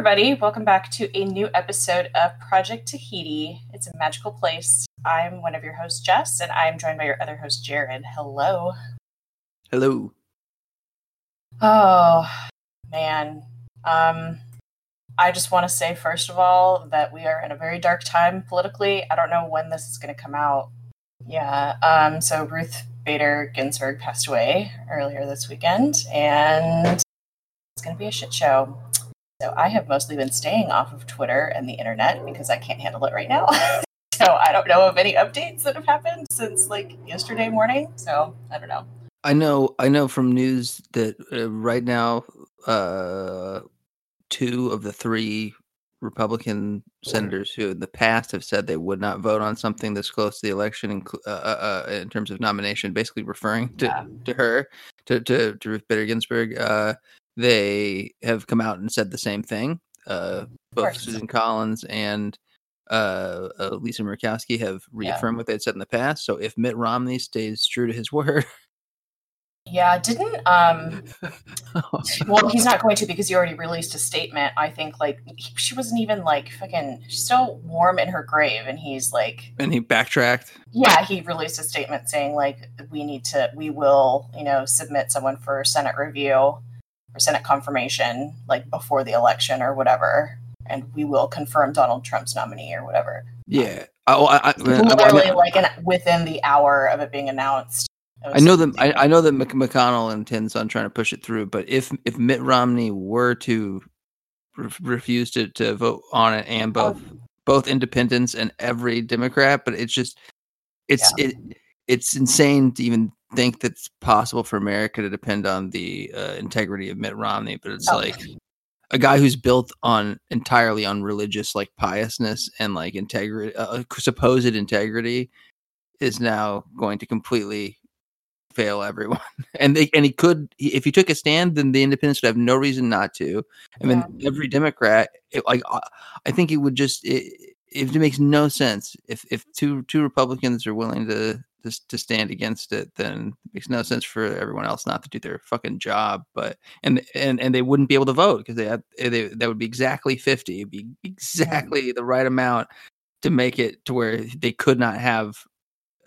Everybody, welcome back to a new episode of Project Tahiti. It's a magical place. I'm one of your hosts, Jess, and I'm joined by your other host, Jared. Hello. Hello. Oh, man. Um, I just want to say, first of all, that we are in a very dark time politically. I don't know when this is going to come out. Yeah. Um, so Ruth Bader Ginsburg passed away earlier this weekend, and it's going to be a shit show. So I have mostly been staying off of Twitter and the internet because I can't handle it right now. so I don't know of any updates that have happened since like yesterday morning. So I don't know. I know. I know from news that uh, right now, uh, two of the three Republican senators who in the past have said they would not vote on something this close to the election, in, uh, uh, uh, in terms of nomination, basically referring to, Yeah. to her, to, to, to Ruth Bader Ginsburg, uh, they have come out and said the same thing. Uh, both. Susan Collins and uh, uh, Lisa Murkowski have Yeah. reaffirmed what they'd said in the past. So if Mitt Romney stays true to his word, Yeah, didn't um well he's not going to because he already released a statement. I think like he- she wasn't even like fucking still warm in her grave and he's like and he backtracked. yeah, he released a statement saying like we need to we will, you know, submit someone for Senate review Senate confirmation like before the election or whatever. And we will confirm Donald Trump's nominee or whatever. Yeah. I, I, I, I, mean, Literally like an, within the hour of it being announced. I know that I, I know that Mc- McConnell intends on trying to push it through, but if if Mitt Romney were to re- refuse to, to vote on it, and both oh. both independents and every Democrat, but it's just it's it it's insane to even think that it's possible for America to depend on the uh, integrity of Mitt Romney. But it's Oh. like a guy who's built on entirely on religious like piousness and like integrity, uh, supposed integrity, is now going to completely fail everyone. And they and he could if he took a stand, then the independents would have no reason not to. I mean, every Democrat, it, like I- I think it would just it, it makes no sense if if two two Republicans are willing to to, to stand against it, then it makes no sense for everyone else not to do their fucking job. But and and and they wouldn't be able to vote because they had they that would be exactly fifty, it'd be exactly the right amount to make it to where they could not have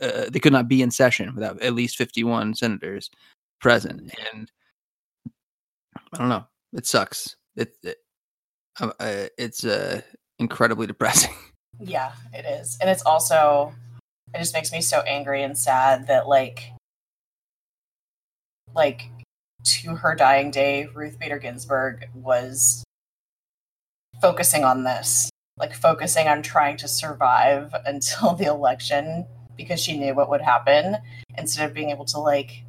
uh, they could not be in session without at least 51 senators present and i don't know it sucks it, it uh, it's uh incredibly depressing Yeah, it is. And it's also it just makes me so angry and sad that like like to her dying day, Ruth Bader Ginsburg was focusing on this, like focusing on trying to survive until the election because she knew what would happen instead of being able to like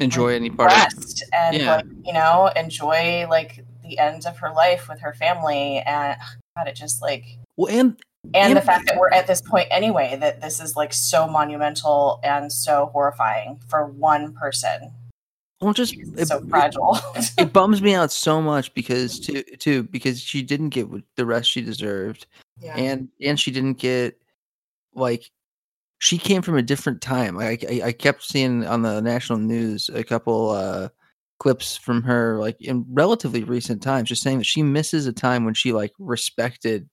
enjoy any part of it rest and Yeah. like you know enjoy like the end of her life with her family and God, it just like well and and the fact that we're at this point anyway that this is like so monumental and so horrifying for one person. Well just it, so fragile. it bums me out so much because too too because she didn't get the rest she deserved. Yeah. And and she didn't get like she came from a different time. Like I, I kept seeing on the national news a couple uh clips from her like in relatively recent times just saying that she misses a time when she like respected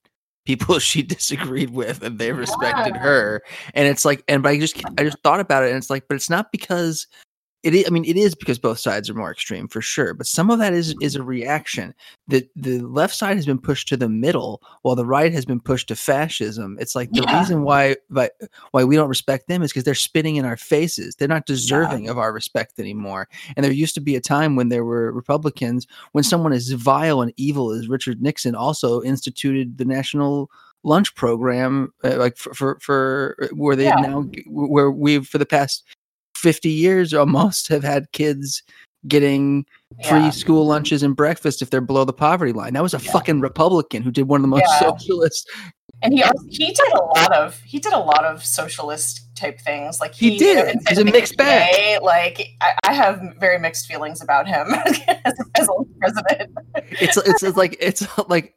people she disagreed with and they respected Yeah. her and it's like and but i just i just thought about it and it's like but it's not because it is, I mean, it is because both sides are more extreme for sure, but some of that is is a reaction. that the left side has been pushed to the middle, while the right has been pushed to fascism. It's like the Yeah. reason why why why we don't respect them is because they're spitting in our faces. They're not deserving of our respect anymore. And there used to be a time when there were Republicans when someone as vile and evil as Richard Nixon also instituted the national lunch program, uh, like for for, for where they Yeah. now where we've for the past 50 years almost have had kids getting free yeah. school lunches and breakfast if they're below the poverty line. That was a Yeah. fucking Republican who did one of the most Yeah. socialist. and he also, he did a lot of he did a lot of socialist type things like He he, you know, did. He's a mixed bag. Like I, I have very mixed feelings about him as, as a president It's it's, it's like it's like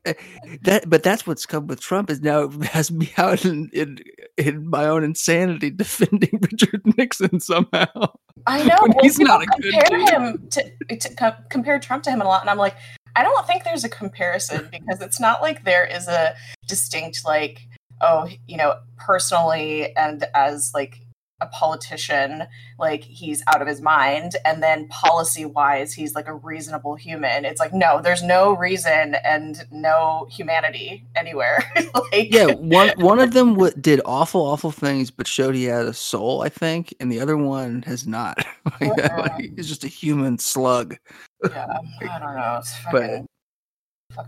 that, but that's what's come with Trump is now has me out in, in in my own insanity defending Richard Nixon somehow. I know. Well, he's not a compare dude. him to, to co- compare Trump to him a lot, and I'm like, I don't think there's a comparison because it's not like there is a distinct like oh you know personally and as like a politician like he's out of his mind and then policy wise he's like a reasonable human. It's like no there's no reason and no humanity anywhere. Like, yeah one one of them w- did awful awful things but showed he had a soul i think and the other one has not. Like, Uh-uh. like, he's just a human slug. Yeah i don't know. It's But fucking, fucking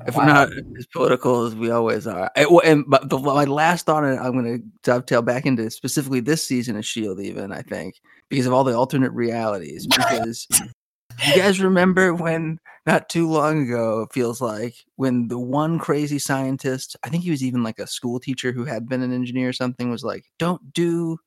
if we're not as political as we always are. I, well, and but the, my last thought, and I'm going to dovetail back into specifically this season of Shield, even I think because of all the alternate realities. Because you guys remember when not too long ago, it feels like when the one crazy scientist, I think he was even like a school teacher who had been an engineer or something, was like, "Don't do."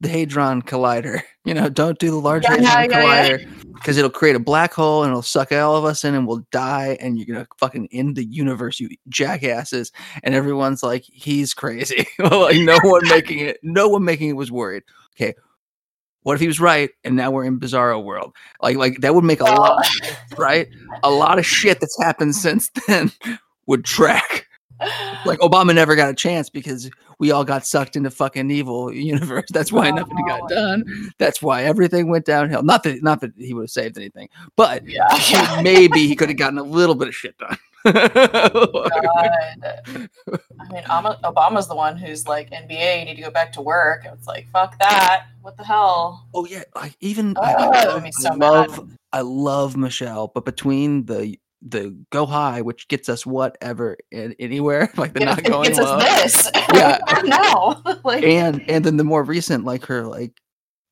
The Hadron Collider, you know, don't do the Large Yeah, Hadron yeah, yeah, yeah. Collider because it'll create a black hole and it'll suck all of us in and we'll die and you're gonna fucking end the universe, you jackasses. And everyone's like, he's crazy. like no one making it, no one making it was worried. Okay. What if he was right and now we're in bizarro world? Like like that would make a lot oh. right? A lot of shit that's happened since then would track. Like Obama never got a chance because we all got sucked into fucking evil universe. That's why nothing got Oh. done. That's why everything went downhill. Not that not that he would have saved anything, but yeah, maybe he could have gotten a little bit of shit done. I mean, Obama, Obama's the one who's like, NBA, you need to go back to work. It's like, fuck that. What the hell? oh yeah, like even Oh, I, I love, so I love. I love Michelle, but between the the go high, which gets us whatever and anywhere, like the It, not going gets low. us this. Yeah. now. like, and and then the more recent like her like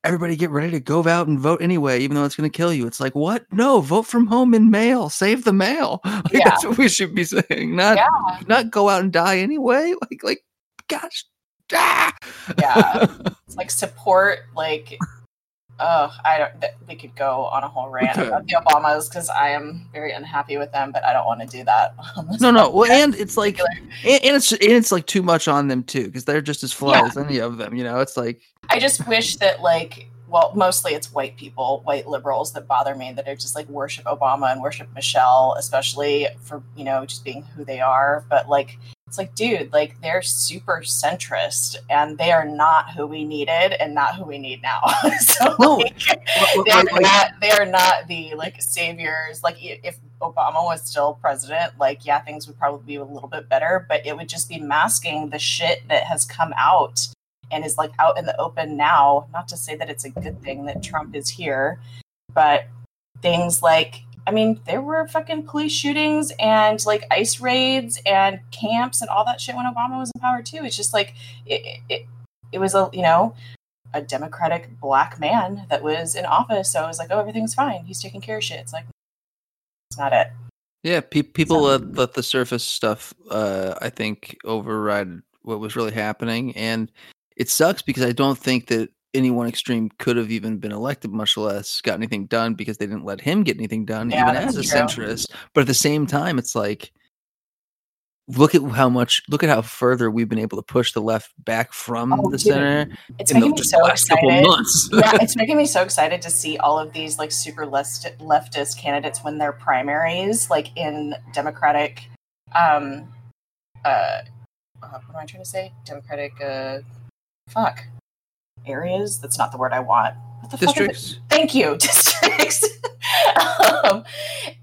everybody get ready to go out and vote anyway even though it's going to kill you it's like what no vote from home in mail save the mail like Yeah. that's what we should be saying not yeah, not go out and die anyway like like gosh ah! yeah. It's like support, like, oh, I don't, th- we could go on a whole rant about the Obamas because I am very unhappy with them, but I don't want to do that. no no well and it's like and, and it's and it's like too much on them too because they're just as flawed Yeah. as any of them you know it's like I just wish that like well, mostly it's white people, white liberals that bother me that are just like worship Obama and worship Michelle, especially for, you know, just being who they are. But like it's like, dude, like they're super centrist and they are not who we needed and not who we need now. so No, like, they are not they are not the like saviors. Like if Obama was still president, like yeah, things would probably be a little bit better, but it would just be masking the shit that has come out and is like out in the open now. Not to say that it's a good thing that Trump is here, but things like I mean, there were fucking police shootings and like ice raids and camps and all that shit when Obama was in power too. It's just like it, it, it was a you know a democratic black man that was in office. So it was like, oh, everything's fine. He's taking care of shit. It's like it's not it. Yeah, pe- people let, let the surface stuff, uh, I think, override what was really happening, and it sucks because I don't think that any one extreme could have even been elected, much less got anything done because they didn't let him get anything done, Yeah, even as a true. centrist. But at the same time, it's like, look at how much, look at how further we've been able to push the left back from Oh, the dude, center It's in the making me so last couple excited. months. yeah, it's making me so excited to see all of these like super left leftist candidates win their primaries, like in Democratic, um, uh, uh, what am I trying to say? Democratic, uh, fuck, areas. That's not the word I want. What the fuck is? Districts. Thank you, districts. um,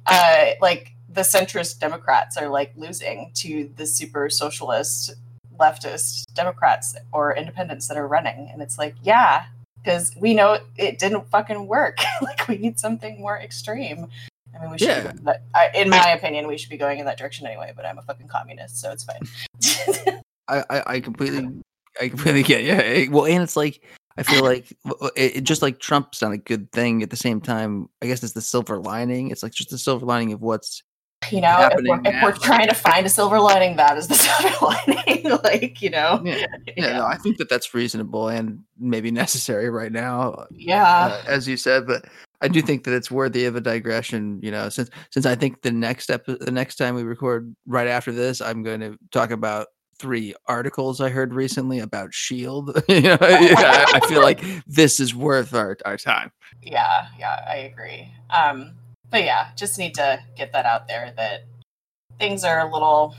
uh, like the centrist Democrats are like losing to the super socialist leftist Democrats or independents that are running, and it's like, yeah, because we know it didn't fucking work. like we need something more extreme. I mean, we should. Yeah. That, I, in my opinion, we should be going in that direction anyway. But I'm a fucking communist, so it's fine. I, I, I completely, I completely get yeah. eh, Well, and it's like I feel like it, it just like Trump's not a good thing. At the same time, I guess it's the silver lining. It's like just the silver lining of what's you know, if we're, if we're trying to find a silver lining, that is the silver lining. like you know, yeah. Yeah, no, I think that that's reasonable and maybe necessary right now, yeah. uh, as you said. But I do think that it's worthy of a digression. You know, since since I think the next step, the next time we record right after this, I'm going to talk about three articles I heard recently about Shield. you know, yeah, I feel like this is worth our our time. Yeah, yeah, I agree. Um, but yeah, just need to get that out there that things are a little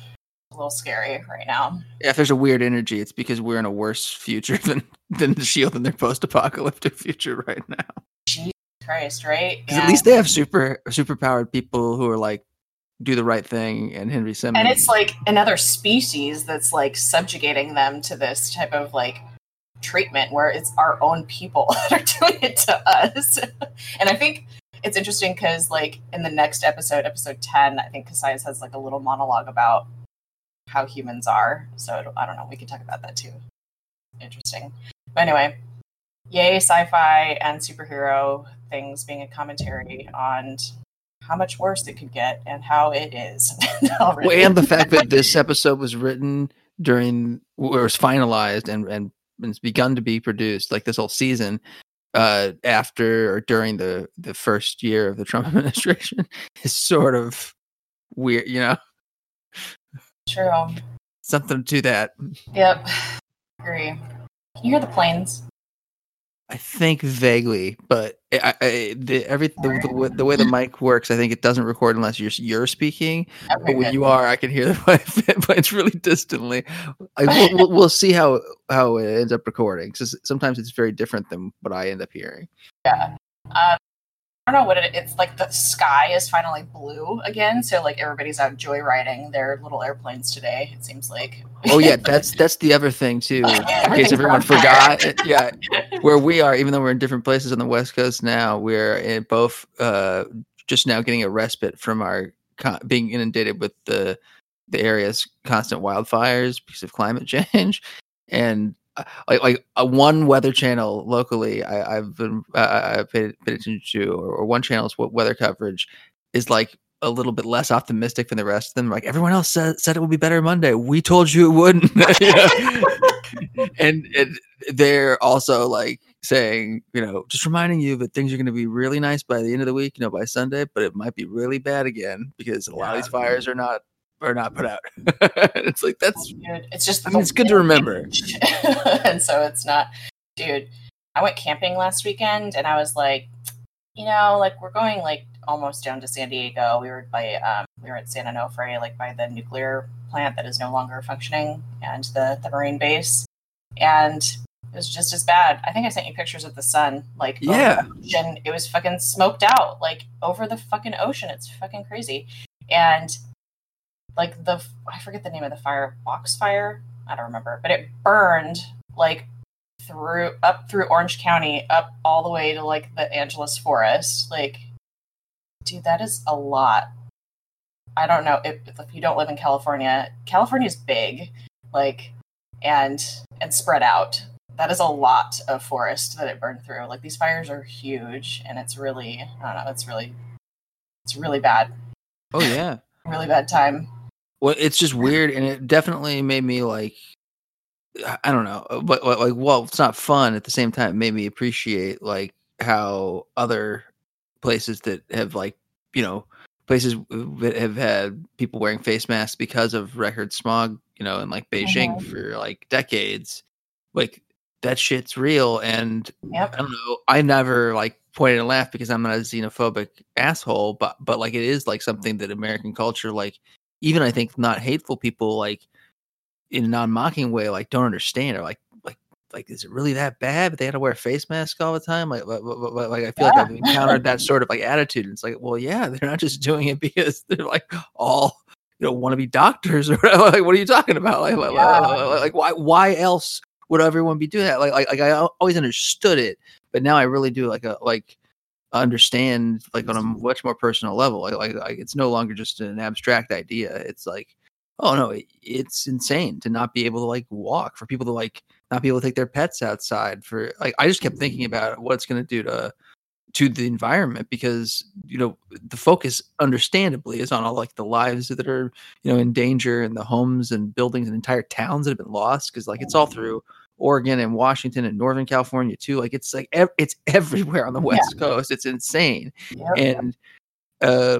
a little scary right now. Yeah, if there's a weird energy, it's because we're in a worse future than than the Shield in their post-apocalyptic future right now. Jesus Christ, right? Because at least they have super super powered people who are like do the right thing, and Henry Simmons. and it's like another species that's like subjugating them to this type of like treatment where it's our own people that are doing it to us. and I think it's interesting because like in the next episode, episode 10, I think Kasius has like a little monologue about how humans are. So I don't know, we could talk about that too. Interesting. But anyway, yay sci-fi and superhero things being a commentary on how much worse it could get and how it is. Well, and the fact that this episode was written during or was finalized and and it's begun to be produced like this whole season uh after or during the the first year of the Trump administration is sort of weird, you know, True. something to that. Yep. Agree. Can you hear the planes? I think vaguely, but I, I, the every the, the, way- the way the mic works, I think it doesn't record unless you're you're speaking. Okay, But when good. you are, I can hear the but it's really distantly. I, we'll, we'll, we'll see how how it ends up recording. Cause sometimes it's very different than what I end up hearing. Yeah. Um, I don't know what it. It's like the sky is finally blue again. So like everybody's out joyriding their little airplanes today. It seems like. Oh yeah, that's that's the other thing too. In case everyone forgot, yeah, where we are, even though we're in different places on the West Coast now, we're in both uh, just now getting a respite from our con- being inundated with the the area's constant wildfires because of climate change, and like like uh, one weather channel locally, I, I've been uh, I've paid, paid attention to, or, or one channel's weather coverage is like a little bit less optimistic than the rest of them. Like everyone else said, said it would be better Monday. We told you it wouldn't. And, and they're also like saying, you know, just reminding you that things are going to be really nice by the end of the week, you know, by Sunday, but it might be really bad again because a lot of these Yeah. fires are not are not put out. it's like that's Dude, it's just. I mean, it's good to remember. and so it's not, dude. I went camping last weekend, and I was like, you know, like we're going like almost down to San Diego. We were by, um, we were at San Onofre, like by the nuclear plant that is no longer functioning, and the the marine base, and it was just as bad. I think I sent you pictures of the sun, like Yeah. and. It was fucking smoked out, like over the fucking ocean. It's fucking crazy, and like the I forget the name of the fire, box fire. I don't remember, but it burned like through up through Orange County, up all the way to like the Angeles Forest. Like, dude, that is a lot. I don't know if, if you don't live in California. California's big, like, and and spread out. That is a lot of forest that it burned through. Like these fires are huge, and it's really I don't know. It's really it's really bad. oh yeah. Really bad time. Well, it's just weird, and it definitely made me like, I- don't know, uh, but like, well, it's not fun at the same time. It made me appreciate like how other places that have like, you know, places that have had people wearing face masks because of record smog, you know, in like Beijing Mhm. for like decades, like that shit's real, and Yep. I don't know. I never like pointed and laughed because I'm not a xenophobic asshole, but but like it is like something that American culture, like even I think not hateful people, like in a non-mocking way, like don't understand or like like like is it really that bad? But they had to wear a face mask all the time. Like like, like like, I feel like I've encountered that sort of like attitude. And it's like, well, yeah, they're not just doing it because they're like all you know want to be doctors or. Like, what are you talking about? Like, like, Yeah. like, like, why why else would everyone be doing that? Like, like, like I always understood it, but now I really do like a like understand like on a much more personal level. Like, like, like it's no longer just an abstract idea. It's like, oh no, it, it's insane to not be able to like walk for people to like not be able to take their pets outside for like. I just kept thinking mm. about what it's going to do to to the environment because you know the focus understandably is on all like the lives that are you know in danger and the homes and buildings and entire towns that have been lost because like it's all through Oregon and Washington and Northern California too like it's like ev- it's everywhere on the west coast it's insane Yep. and uh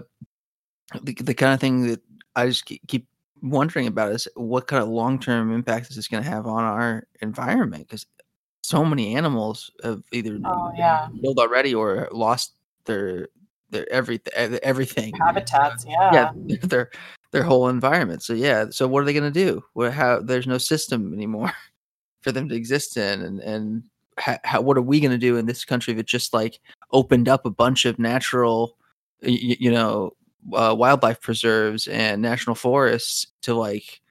the, the kind of thing that I just keep, wondering about is what kind of long-term impact is this going to have on our environment because so many animals have either Oh yeah. killed already or lost their their everything everything Habitats, yeah. yeah their their whole environment. So yeah, so what are they going to do? What how there's no system anymore for them to exist in, and and how, how what are we going to do in this country that just like opened up a bunch of natural, you, you know, uh, wildlife preserves and national forests to like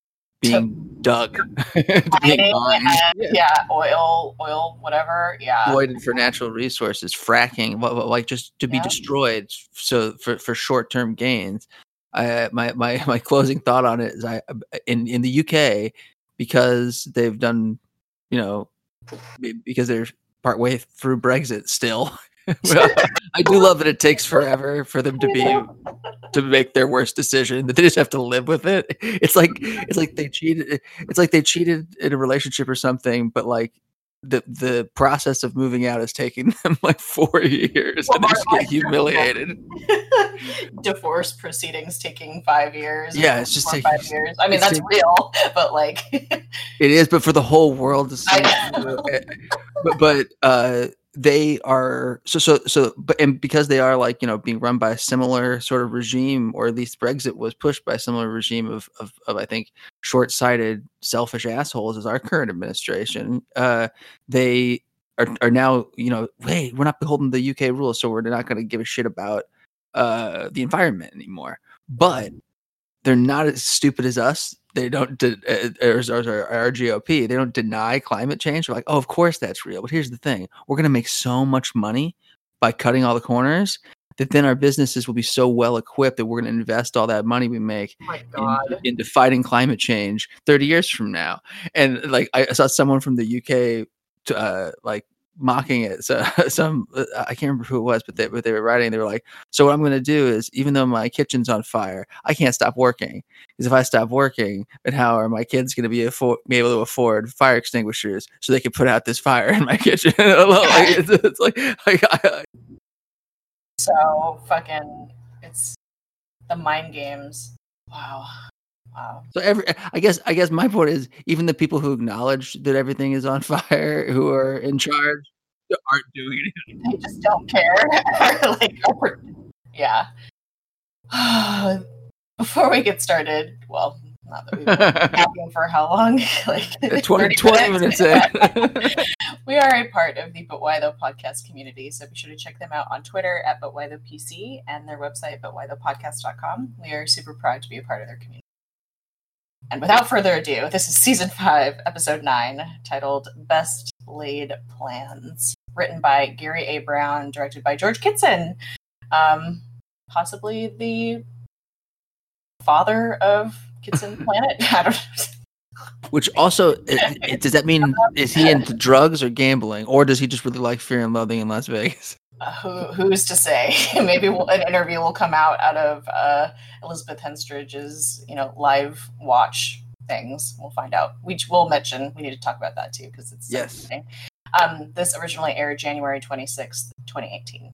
being dug, to being. And, yeah. yeah. oil, oil, whatever. Yeah, exploited for natural resources, fracking, like just to be yeah. destroyed. So for for short term gains. I, my my my closing thought on it is I in in the UK because they've done you know because they're partway through Brexit still. I do love that it takes forever for them to be to make their worst decision that they just have to live with it. It's like it's like they cheated. It's like they cheated in a relationship or something, but like the the process of moving out is taking them like four years and they just get humiliated. Divorce proceedings taking five years. Yeah, it's just taking five years. I mean, that's taking, real, but like it is. But for the whole world to see, but but uh, they are so so so but and because they are like you know being run by a similar sort of regime or at least brexit was pushed by a similar regime of of, of i think short-sighted selfish assholes as our current administration uh they are, are now you know wait we're not beholden to the uk rules so we're not going to give a shit about uh the environment anymore. But they're not as stupid as us they don't uh, or, or, our GOP they don't deny climate change. They're like, oh, of course that's real. But here's the thing: we're going to make so much money by cutting all the corners that then our businesses will be so well equipped that we're going to invest all that money we make oh in, into fighting climate change 30 years from now. And like I saw someone from the UK uh, like mocking it. So some uh, I can't remember who it was, but they, but they were writing. They were like, "So what I'm going to do is, even though my kitchen's on fire, I can't stop working because if I stop working, then how are my kids going to be afford be able to afford fire extinguishers so they can put out this fire in my kitchen?" like, it's, it's, like, like I, so fucking it's the mind games. Wow. Wow. So every, I guess, I guess my point is, even the people who acknowledge that everything is on fire, who are in charge, aren't doing it. They just don't care. like, yeah. Before we get started, well, not that we've been talking for how long? like 20, 20 minutes, minutes in. we are a part of the But Why Though podcast community, so be sure to check them out on Twitter at But Why Though PC and their website, but why the butwhythoughpodcast.com. We are super proud to be a part of their community. And without further ado, this is season five, episode nine, titled Best Laid Plans, written by Gary A. Brown, directed by George Kitson, um, possibly the father of Kitson Planet. I don't know. Which also does that mean is he into drugs or gambling, or does he just really like Fear and Loathing in Las Vegas? Uh, who, who's to say? Maybe an interview will come out out of uh, Elizabeth Henstridge's, you know, live watch things. We'll find out. We will mention. We need to talk about that too because it's yes. Um, this originally aired January twenty sixth, twenty eighteen.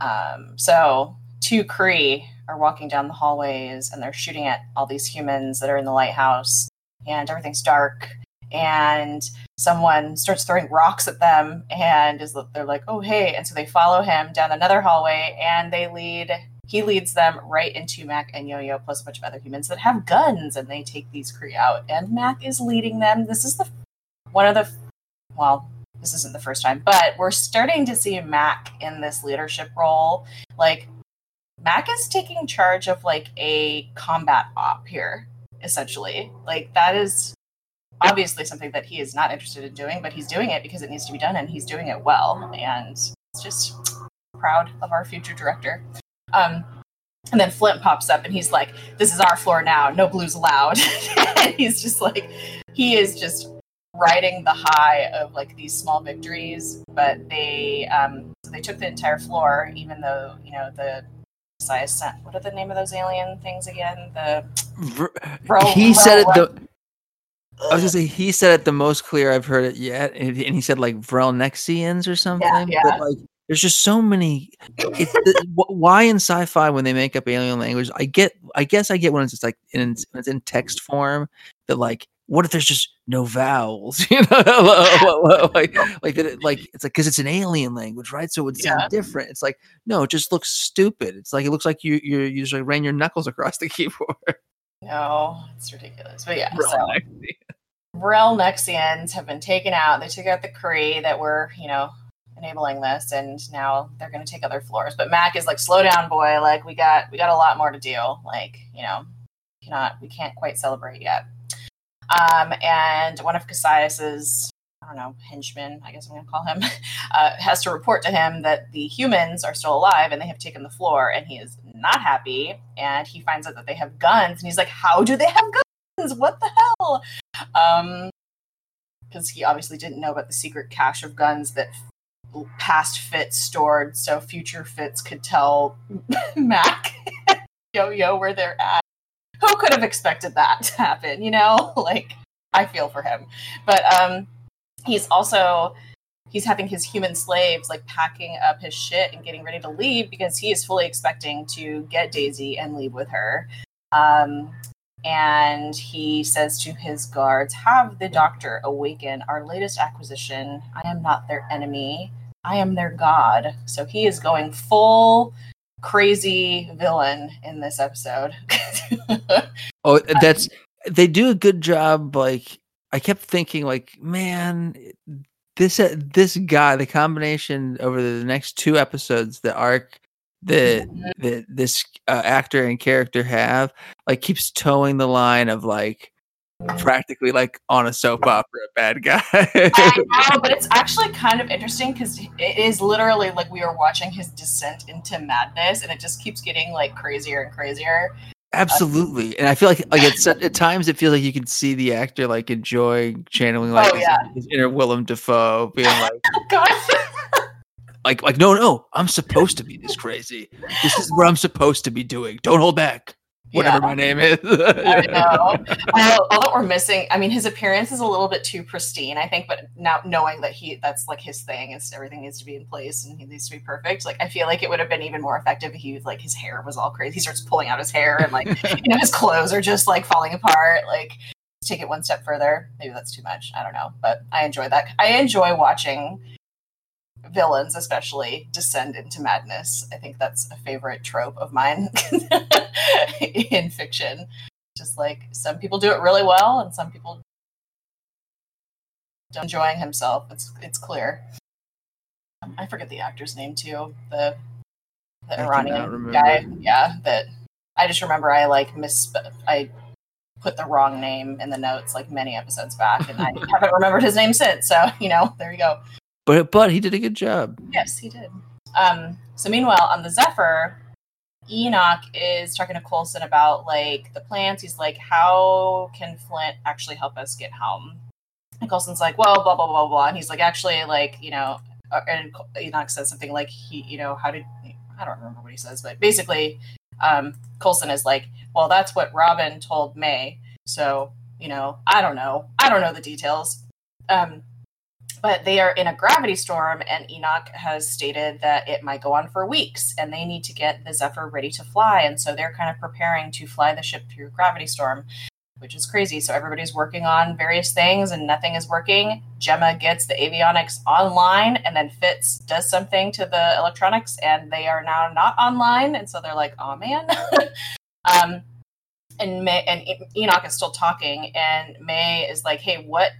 Um, so two Kree are walking down the hallways and they're shooting at all these humans that are in the lighthouse, and everything's dark and someone starts throwing rocks at them and is they're like oh hey and so they follow him down another hallway and they lead he leads them right into Mac and Yo-Yo plus a bunch of other humans that have guns and they take these Kree out and Mac is leading them. This is the one of the well this isn't the first time but we're starting to see Mac in this leadership role. Like Mac is taking charge of like a combat op here essentially. Like that is obviously something that he is not interested in doing, but he's doing it because it needs to be done and he's doing it well. And it's just proud of our future director. Um, and then Flint pops up and he's like, This is our floor now, no blues allowed. and he's just like, he is just riding the high of like these small victories, but they um so they took the entire floor, even though, you know, the Messiah sent what are the name of those alien things again? The he said it the I was gonna say he said it the most clear I've heard it yet, and he said like Vrellnexians or something. Yeah, yeah. But like, there's just so many. It's the, why in sci-fi when they make up alien language, I get, I guess I get when it's just like in it's in text form that like, what if there's just no vowels, you know, like like that. It, like it's like because it's an alien language, right? So it would sound Yeah. different. It's like no, it just looks stupid. It's like it looks like you you usually ran your knuckles across the keyboard. No, it's ridiculous. But yeah, so. Rel Nexians have been taken out. They took out the Kree that were, you know, enabling this, and now they're going to take other floors. But Mac is like, "Slow down, boy. Like we got we got a lot more to do. Like you know, cannot we can't quite celebrate yet." Um, and one of Kasius's I don't know henchmen, I guess I'm going to call him, uh, has to report to him that the humans are still alive and they have taken the floor, and he is not happy. And he finds out that they have guns, and he's like, "How do they have guns? What the hell?" Um because he obviously didn't know about the secret cache of guns that past Fitz stored so future Fitz could tell mac yo yo where they're at. Who could have expected that to happen you know? Like i feel for him. But um he's also he's having his human slaves like packing up his shit and getting ready to leave because he is fully expecting to get daisy and leave with her. Um and he says to his guards, Have the doctor awaken our latest acquisition. I am not their enemy, I am their god. So he is going full crazy villain in this episode. Oh, that's they do a good job. Like I kept thinking, like man, this uh, this guy, the combination over the next two episodes, the arc that that this uh, actor and character have, like keeps towing the line of like practically like on a soap opera, bad guy. I know, but it's actually kind of interesting because it is literally like we are watching his descent into madness, and it just keeps getting like crazier and crazier. Absolutely, and I feel like like it's at times it feels like you can see the actor like enjoy channeling like Oh, his, yeah. his inner Willem Dafoe, being like. God. Like like no no i'm supposed to be this crazy this is what i'm supposed to be doing don't hold back whatever my name is I know. All, all that we're missing. I mean, his appearance is a little bit too pristine, I think. But now knowing that he that's like his thing, is everything needs to be in place and he needs to be perfect. Like I feel like it would have been even more effective if he was like his hair was all crazy. He starts pulling out his hair and like you know his clothes are just like falling apart. Like take it one step further. Maybe that's too much. I don't know, but I enjoy that. I enjoy watching villains especially descend into madness. I think that's a favorite trope of mine in fiction. Just like some people do it really well and some people enjoying himself it's it's clear. Um, i forget the actor's name too. The the I iranian guy. Yeah that i just remember i like miss i put the wrong name in the notes like many episodes back and i haven't remembered his name since. So you know there you go but but he did a good job Yes, he did. Um, so meanwhile, on the Zephyr, Enoch is talking to Coulson about like the plans. He's like, "How can Flint actually help us get home?" And Coulson's like, "Well, blah blah blah blah." And he's like, "Actually, like you know," uh, and Enoch says something like, "He, you know, how did I don't remember what he says, but basically, um, Coulson is like, "Well, that's what Robin told May." So you know, I don't know. I don't know the details. Um, but they are in a gravity storm, and Enoch has stated that it might go on for weeks, and they need to get the Zephyr ready to fly. And so they're kind of preparing to fly the ship through gravity storm, which is crazy. So everybody's working on various things, and nothing is working. Jemma gets the avionics online, and then Fitz does something to the electronics, and they are now not online. And so they're like, "Oh man." um, and May and Enoch is still talking, and May is like, "Hey, what?"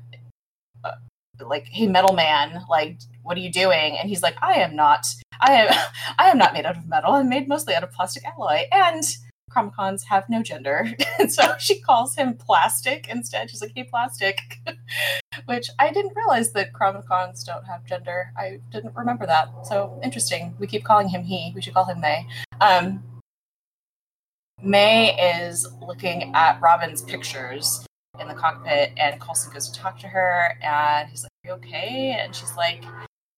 Like hey metal man like what are you doing? And he's like i am not i am i am not made out of metal. I'm made mostly out of plastic alloy and Chronicoms have no gender. And so she calls him plastic instead. She's like hey plastic. Which i didn't realize that Chronicoms don't have gender. I didn't remember that. So interesting. We keep calling him he. We should call him may. Um may is looking at robin's pictures in the cockpit uh, and Coulson goes to talk to her and he's like, Are you okay? And she's like,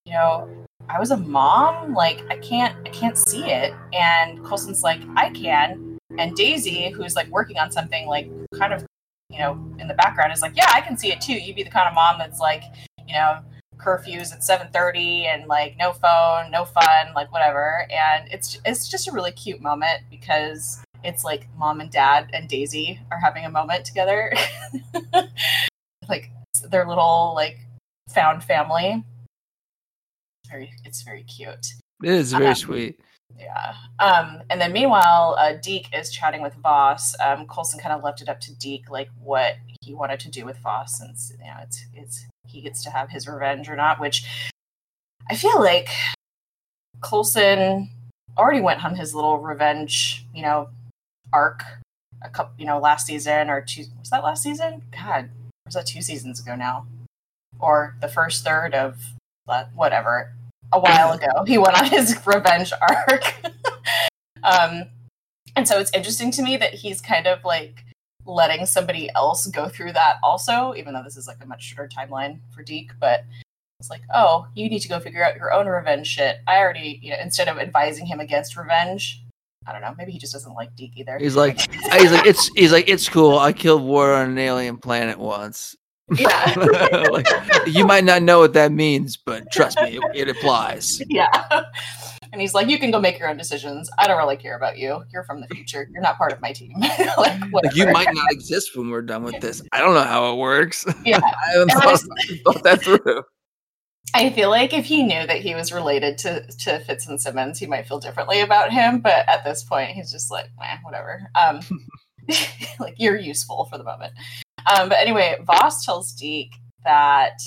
you know, I was a mom, like I can't I can't see it. And Coulson's like, I can. And Daisy, who's like working on something like kind of, you know, in the background is like, Yeah, I can see it too. You'd be the kind of mom that's like, you know, curfews at 7:30 and like no phone, no fun, like whatever. And it's it's just a really cute moment because it's like mom and dad and Daisy are having a moment together. like their little like found family. It's very, it's very cute. It is very Um, sweet. Yeah. Um, and then meanwhile, uh, Deke is chatting with Voss. Um, Coulson kind of left it up to Deke, like what he wanted to do with Voss, since you know it's it's he gets to have his revenge or not. Which I feel like Coulson already went on his little revenge, you know, arc a couple, you know, last season or two. Was that last season? God, was that two seasons ago now? Or the first third of whatever a while ago. He went on his revenge arc. um, and so it's interesting to me that he's kind of like letting somebody else go through that also, even though this is like a much shorter timeline for Deke. But it's like, oh, you need to go figure out your own revenge shit. I already, you know, instead of advising him against revenge, I don't know. Maybe he just doesn't like Deke either. He's like, he's like, it's he's like, it's cool. I killed war on an alien planet once. yeah, like, you might not know what that means, but trust me, it, it applies. yeah. And he's like, you can go make your own decisions. I don't really care about you. You're from the future. You're not part of my team. like, Like you might not exist when we're done with this. I don't know how it works. Yeah. I haven't thought, honestly- thought that through. I feel like if he knew that he was related to to Fitz and Simmons, he might feel differently about him. But at this point, he's just like, eh, whatever. Um, like you're useful for the moment. Um, but anyway, Voss tells Deke that,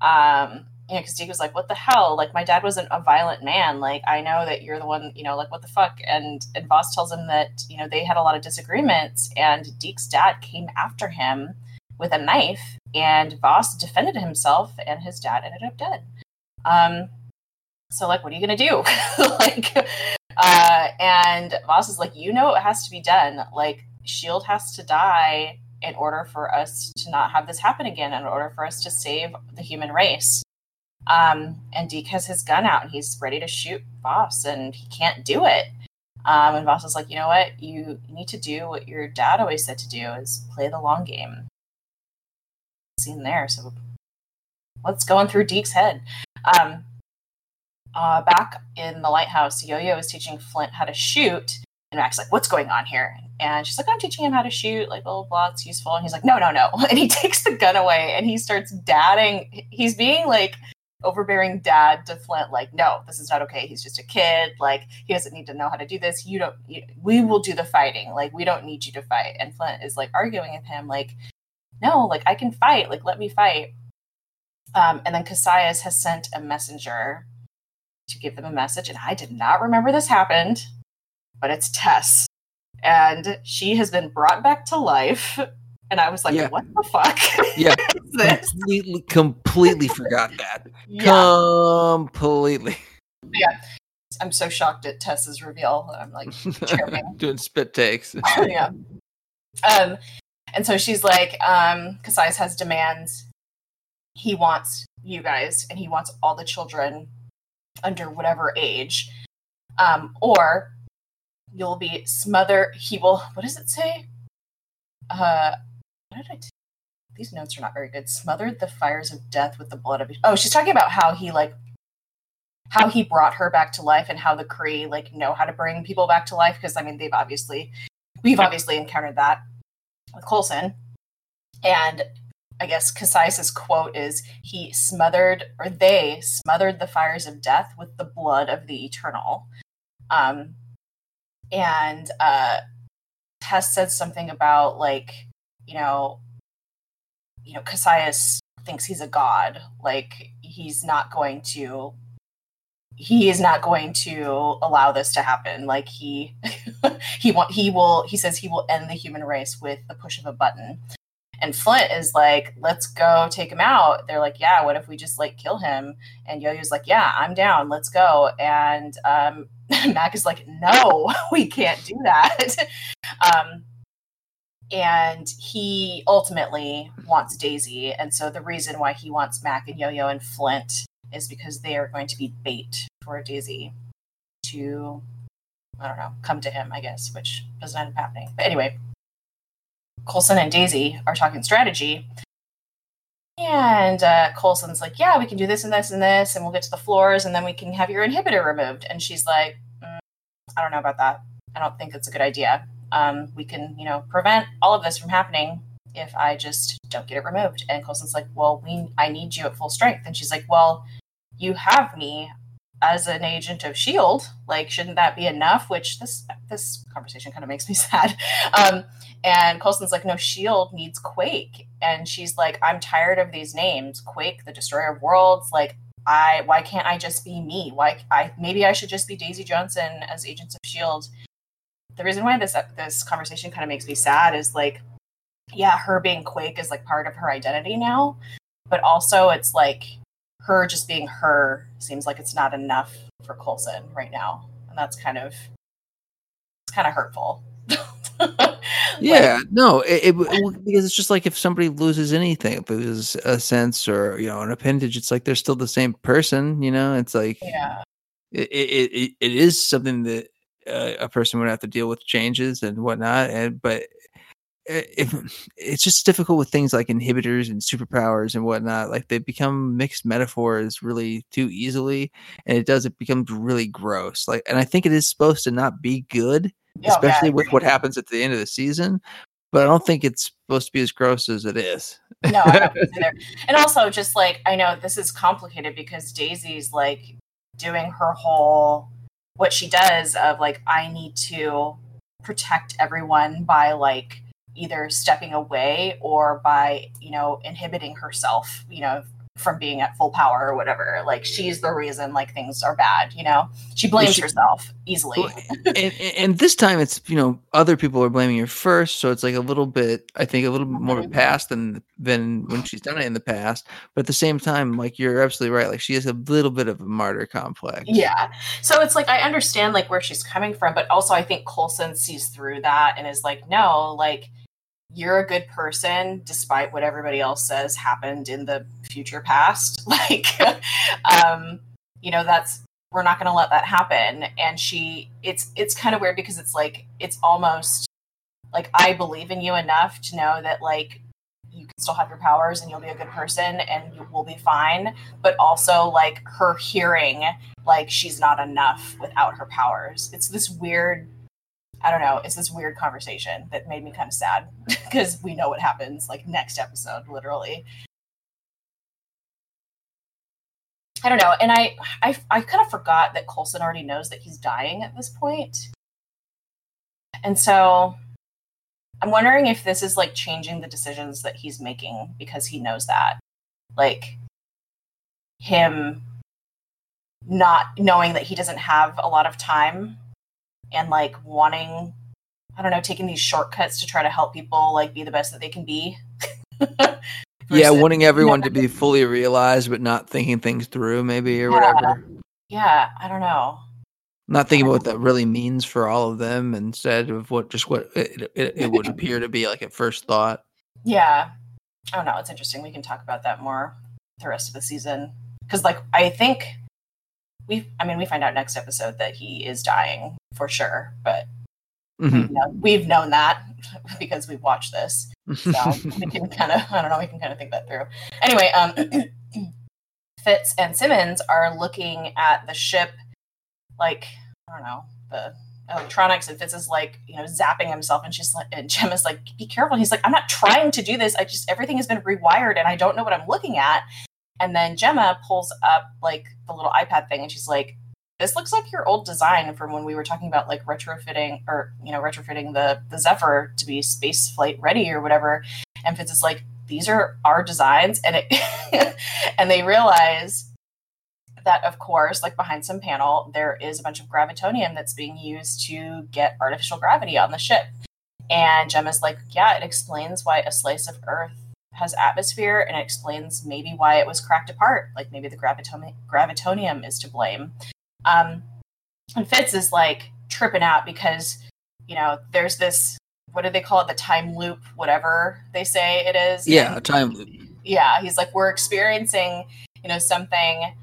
um, you know, because Deke was like, "What the hell? Like my dad wasn't a violent man. Like I know that you're the one. You know, like what the fuck?" And and Voss tells him that you know they had a lot of disagreements, and Deke's dad came after him with a knife, and Voss defended himself, and his dad ended up dead. Um, so like, what are you gonna do? like, uh, and Voss is like, you know, it has to be done. Like, Shield has to die in order for us to not have this happen again. In order for us to save the human race. Um, and Deke has his gun out, and he's ready to shoot Voss, and he can't do it. Um, and Voss is like, you know what? You, you need to do what your dad always said to do: is play the long game scene there. So what's going through Deke's head? Um, uh, back in the lighthouse, Yo-Yo is teaching Flint how to shoot, and Mac's like, "What's going on here?" And she's like, "I'm teaching him how to shoot. Like, blah blah blah. It's useful." And he's like, "No, no, no!" And he takes the gun away, and he starts dadding. He's being like overbearing dad to Flint, like, "No, this is not okay. He's just a kid. Like, he doesn't need to know how to do this. You don't. You, we will do the fighting. Like, we don't need you to fight." And Flint is like arguing with him, like, "No, like I can fight. Like, let me fight." Um, and then Kasius has sent a messenger to give them a message, and I did not remember this happened, but it's Tess, and she has been brought back to life. And I was like, Yeah. "What the fuck Yeah. is this?" Completely, completely forgot that. Yeah, Completely. Yeah, I'm so shocked at Tess's reveal. I'm like, Doing spit takes. yeah. Um, and so she's like, um, Kasius has demands. He wants you guys, and he wants all the children under whatever age, um, or you'll be smothered. He will. What does it say? Uh, what did I? T- These notes are not very good. Smothered the fires of death with the blood of. Oh, she's talking about how he like how he brought her back to life and how the Kree like know how to bring people back to life because I mean they've obviously we've obviously encountered that with Coulson. And I guess Kasius's quote is he smothered or they smothered the fires of death with the blood of the eternal. Um and uh Tess said something about like, you know, you know, Kasius thinks he's a god. Like he's not going to he is not going to allow this to happen. Like he he want he will he says he will end the human race with the push of a button. And Flint is like, let's go take him out. They're like, yeah, what if we just like kill him? And Yo-Yo's like, yeah, I'm down. Let's go. And um, Mac is like, no, we can't do that. um, and he ultimately wants Daisy. And so the reason why he wants Mac and Yo-Yo and Flint is because they are going to be bait for Daisy to, I don't know, come to him, I guess, which doesn't end up happening. But anyway, Coulson and Daisy are talking strategy. And uh, Coulson's like, yeah, we can do this and this and this, and we'll get to the floors, and then we can have your inhibitor removed. And she's like, mm, I don't know about that. I don't think it's a good idea. Um, we can, you know, prevent all of this from happening if I just don't get it removed? And Coulson's like, well, we I need you at full strength. And she's like, well, you have me as an agent of Shield. Like, shouldn't that be enough? Which this this conversation kind of makes me sad. Um, and Coulson's like, no, Shield needs Quake, and she's like, I'm tired of these names, Quake, the Destroyer of Worlds. Like, I why can't I just be me? Why I maybe I should just be Daisy Johnson as Agents of Shield. The reason why this this conversation kind of makes me sad is like, yeah, her being Quake is like part of her identity now, but also it's like her just being her seems like it's not enough for Coulson right now, and that's kind of it's kind of hurtful. yeah, like, no, it, it, because it's just like if somebody loses anything, if loses a sense or you know an appendage, it's like they're still the same person. You know, it's like yeah, it it, it is something that uh, a person would have to deal with changes and whatnot, and but Eh, if it's just difficult with things like inhibitors and superpowers and whatnot like they become mixed metaphors really too easily and it does it becomes really gross like and i think it is supposed to not be good oh, especially with what happens at the end of the season but i don't think it's supposed to be as gross as it is no I don't either. and also just like i know this is complicated because daisy's like doing her whole what she does of like i need to protect everyone by like either stepping away or by you know inhibiting herself you know from being at full power or whatever. Like she's the reason like things are bad you know? She blames she, herself easily. And, and, this time it's you know other people are blaming her first so it's like a little bit i think a little bit more of a mm-hmm. past than than when she's done it in the past. But at the same time like you're absolutely right like she has a little bit of a martyr complex. Yeah. So it's like i understand like where she's coming from but also i think coulson sees through that and is like no like you're a good person despite what everybody else says happened in the future past. Like um you know that's we're not going to let that happen. And she it's it's kind of weird because it's like it's almost like i believe in you enough to know that like you can still have your powers and you'll be a good person and you will be fine. But also like her hearing like she's not enough without her powers. It's this weird I don't know. It's this weird conversation that made me kind of sad because we know what happens like next episode, literally. I don't know, and I, I, I kind of forgot that Coulson already knows that he's dying at this point, and so I'm wondering if this is like changing the decisions that he's making because he knows that, like him not knowing that he doesn't have a lot of time and like wanting I don't know, taking these shortcuts to try to help people like be the best that they can be. yeah, wanting everyone to be fully realized but not thinking things through maybe or yeah. whatever. Yeah, I don't know. Not thinking about what that really means for all of them instead of what just what it, it, it would appear to be like at first thought. Yeah. I don't know. It's interesting. We can talk about that more the rest of the season. Because, like, I think we I mean we find out next episode that he is dying for sure, but mm-hmm. you know, we've known that because we've watched this. So we can kind of I don't know, we can kind of think that through. Anyway, um Fitz and Simmons are looking at the ship like I don't know, the electronics and Fitz is like, you know, zapping himself and she's like and Jemma's like, be careful. He's like, I'm not trying to do this. I just everything has been rewired and I don't know what I'm looking at. And then Jemma pulls up like the little iPad thing and she's like, this looks like your old design from when we were talking about like retrofitting or you know retrofitting the the Zephyr to be space flight ready or whatever. And Fitz is like, these are our designs, and it and they realize that of course, like behind some panel, there is a bunch of gravitonium that's being used to get artificial gravity on the ship. And Jemma's like, yeah, it explains why a slice of Earth has atmosphere and it explains maybe why it was cracked apart. Like maybe the gravitonium, gravitonium is to blame. Um, and Fitz is like tripping out because, you know, there's this, what do they call it? The time loop, whatever they say it is. Yeah, and, a time loop. Yeah. He's like, we're experiencing, you know, something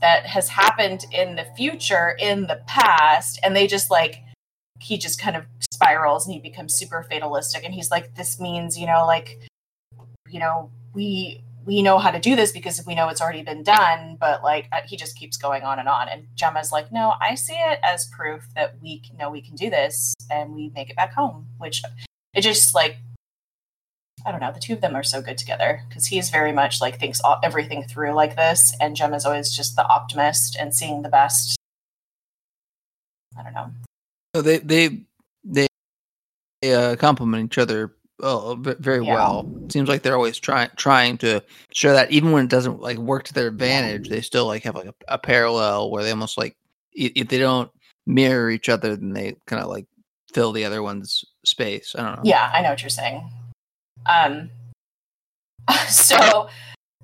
that has happened in the future, in the past. And they just like, he just kind of spirals and he becomes super fatalistic. And he's like, this means, you know, like, you know, we we know how to do this because we know it's already been done but like uh, he just keeps going on and on and Jemma's like no i see it as proof that we know we can do this and we make it back home which it just like I don't know. The two of them are so good together because he's very much like thinks all, everything through like this, and Jem is always just the optimist and seeing the best. I don't know. So they they they, they uh, complement each other uh, very Yeah. well. Seems like they're always trying trying to show that even when it doesn't like work to their advantage, they still like have like a, a parallel where they almost like if they don't mirror each other, then they kind of like fill the other one's space. I don't know. Yeah, I know what you're saying. Um, so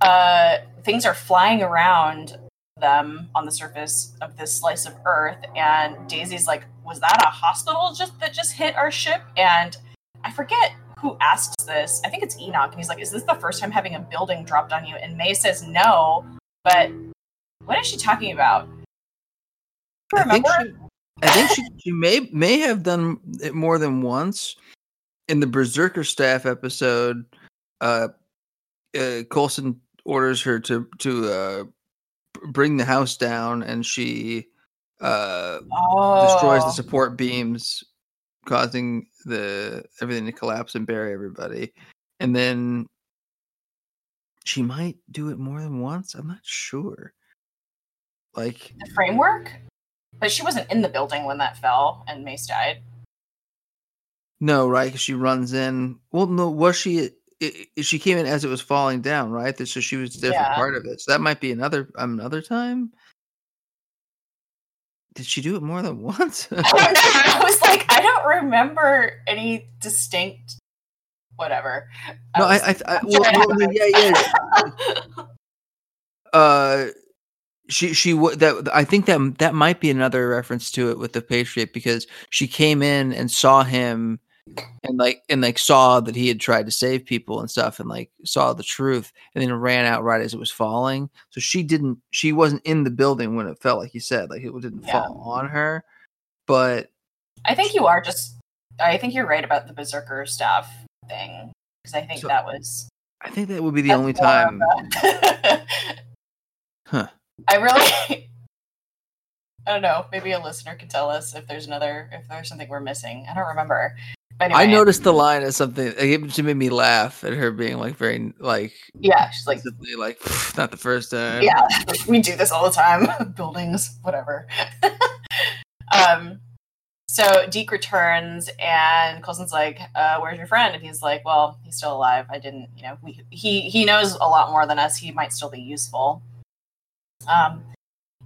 uh, things are flying around them on the surface of this slice of Earth, and Daisy's like, "Was that a hospital just that just hit our ship?" And I forget who asks this. I think it's Enoch, and he's like, "Is this the first time having a building dropped on you?" And May says, "No," but what is she talking about? You I think she, I think she, she may may have done it more than once. In the Berserker staff episode, uh, uh Coulson orders her to to uh bring the house down, and she uh oh, destroys the support beams, causing the everything to collapse and bury everybody. And then she might do it more than once. I'm not sure. Like the framework. But she wasn't in the building when that fell and Mace died. No, right? 'cause she runs in. Well, no, was she? i- i- She came in as it was falling down, right? So she was different Yeah. part of it. So that might be another another time. Did she do it more than once? I don't know. I was like, I don't remember any distinct whatever. no, I, was- I, I I'm well, well, yeah, yeah. Uh, she she that I think that that might be another reference to it with the Patriot because she came in and saw him and like and like saw that he had tried to save people and stuff and like saw the truth and then ran out right as it was falling. So she didn't she wasn't in the building when it fell like you said like it didn't Yeah. fall on her, but I think you are just. I think you're right about the berserker staff thing because I think So- that was I think that would be the only time. Huh. I really. I don't know. Maybe a listener could tell us if there's another, if there's something we're missing. I don't remember. Anyway, I noticed the line as something it just made me laugh at her being like very like Yeah, she's like, like not the first time. yeah, we do this all the time. Buildings, whatever. um, so Deke returns and Coulson's like, uh, "Where's your friend?" And he's like, "Well, he's still alive. I didn't, you know, we, he he knows a lot more than us. He might still be useful." Um,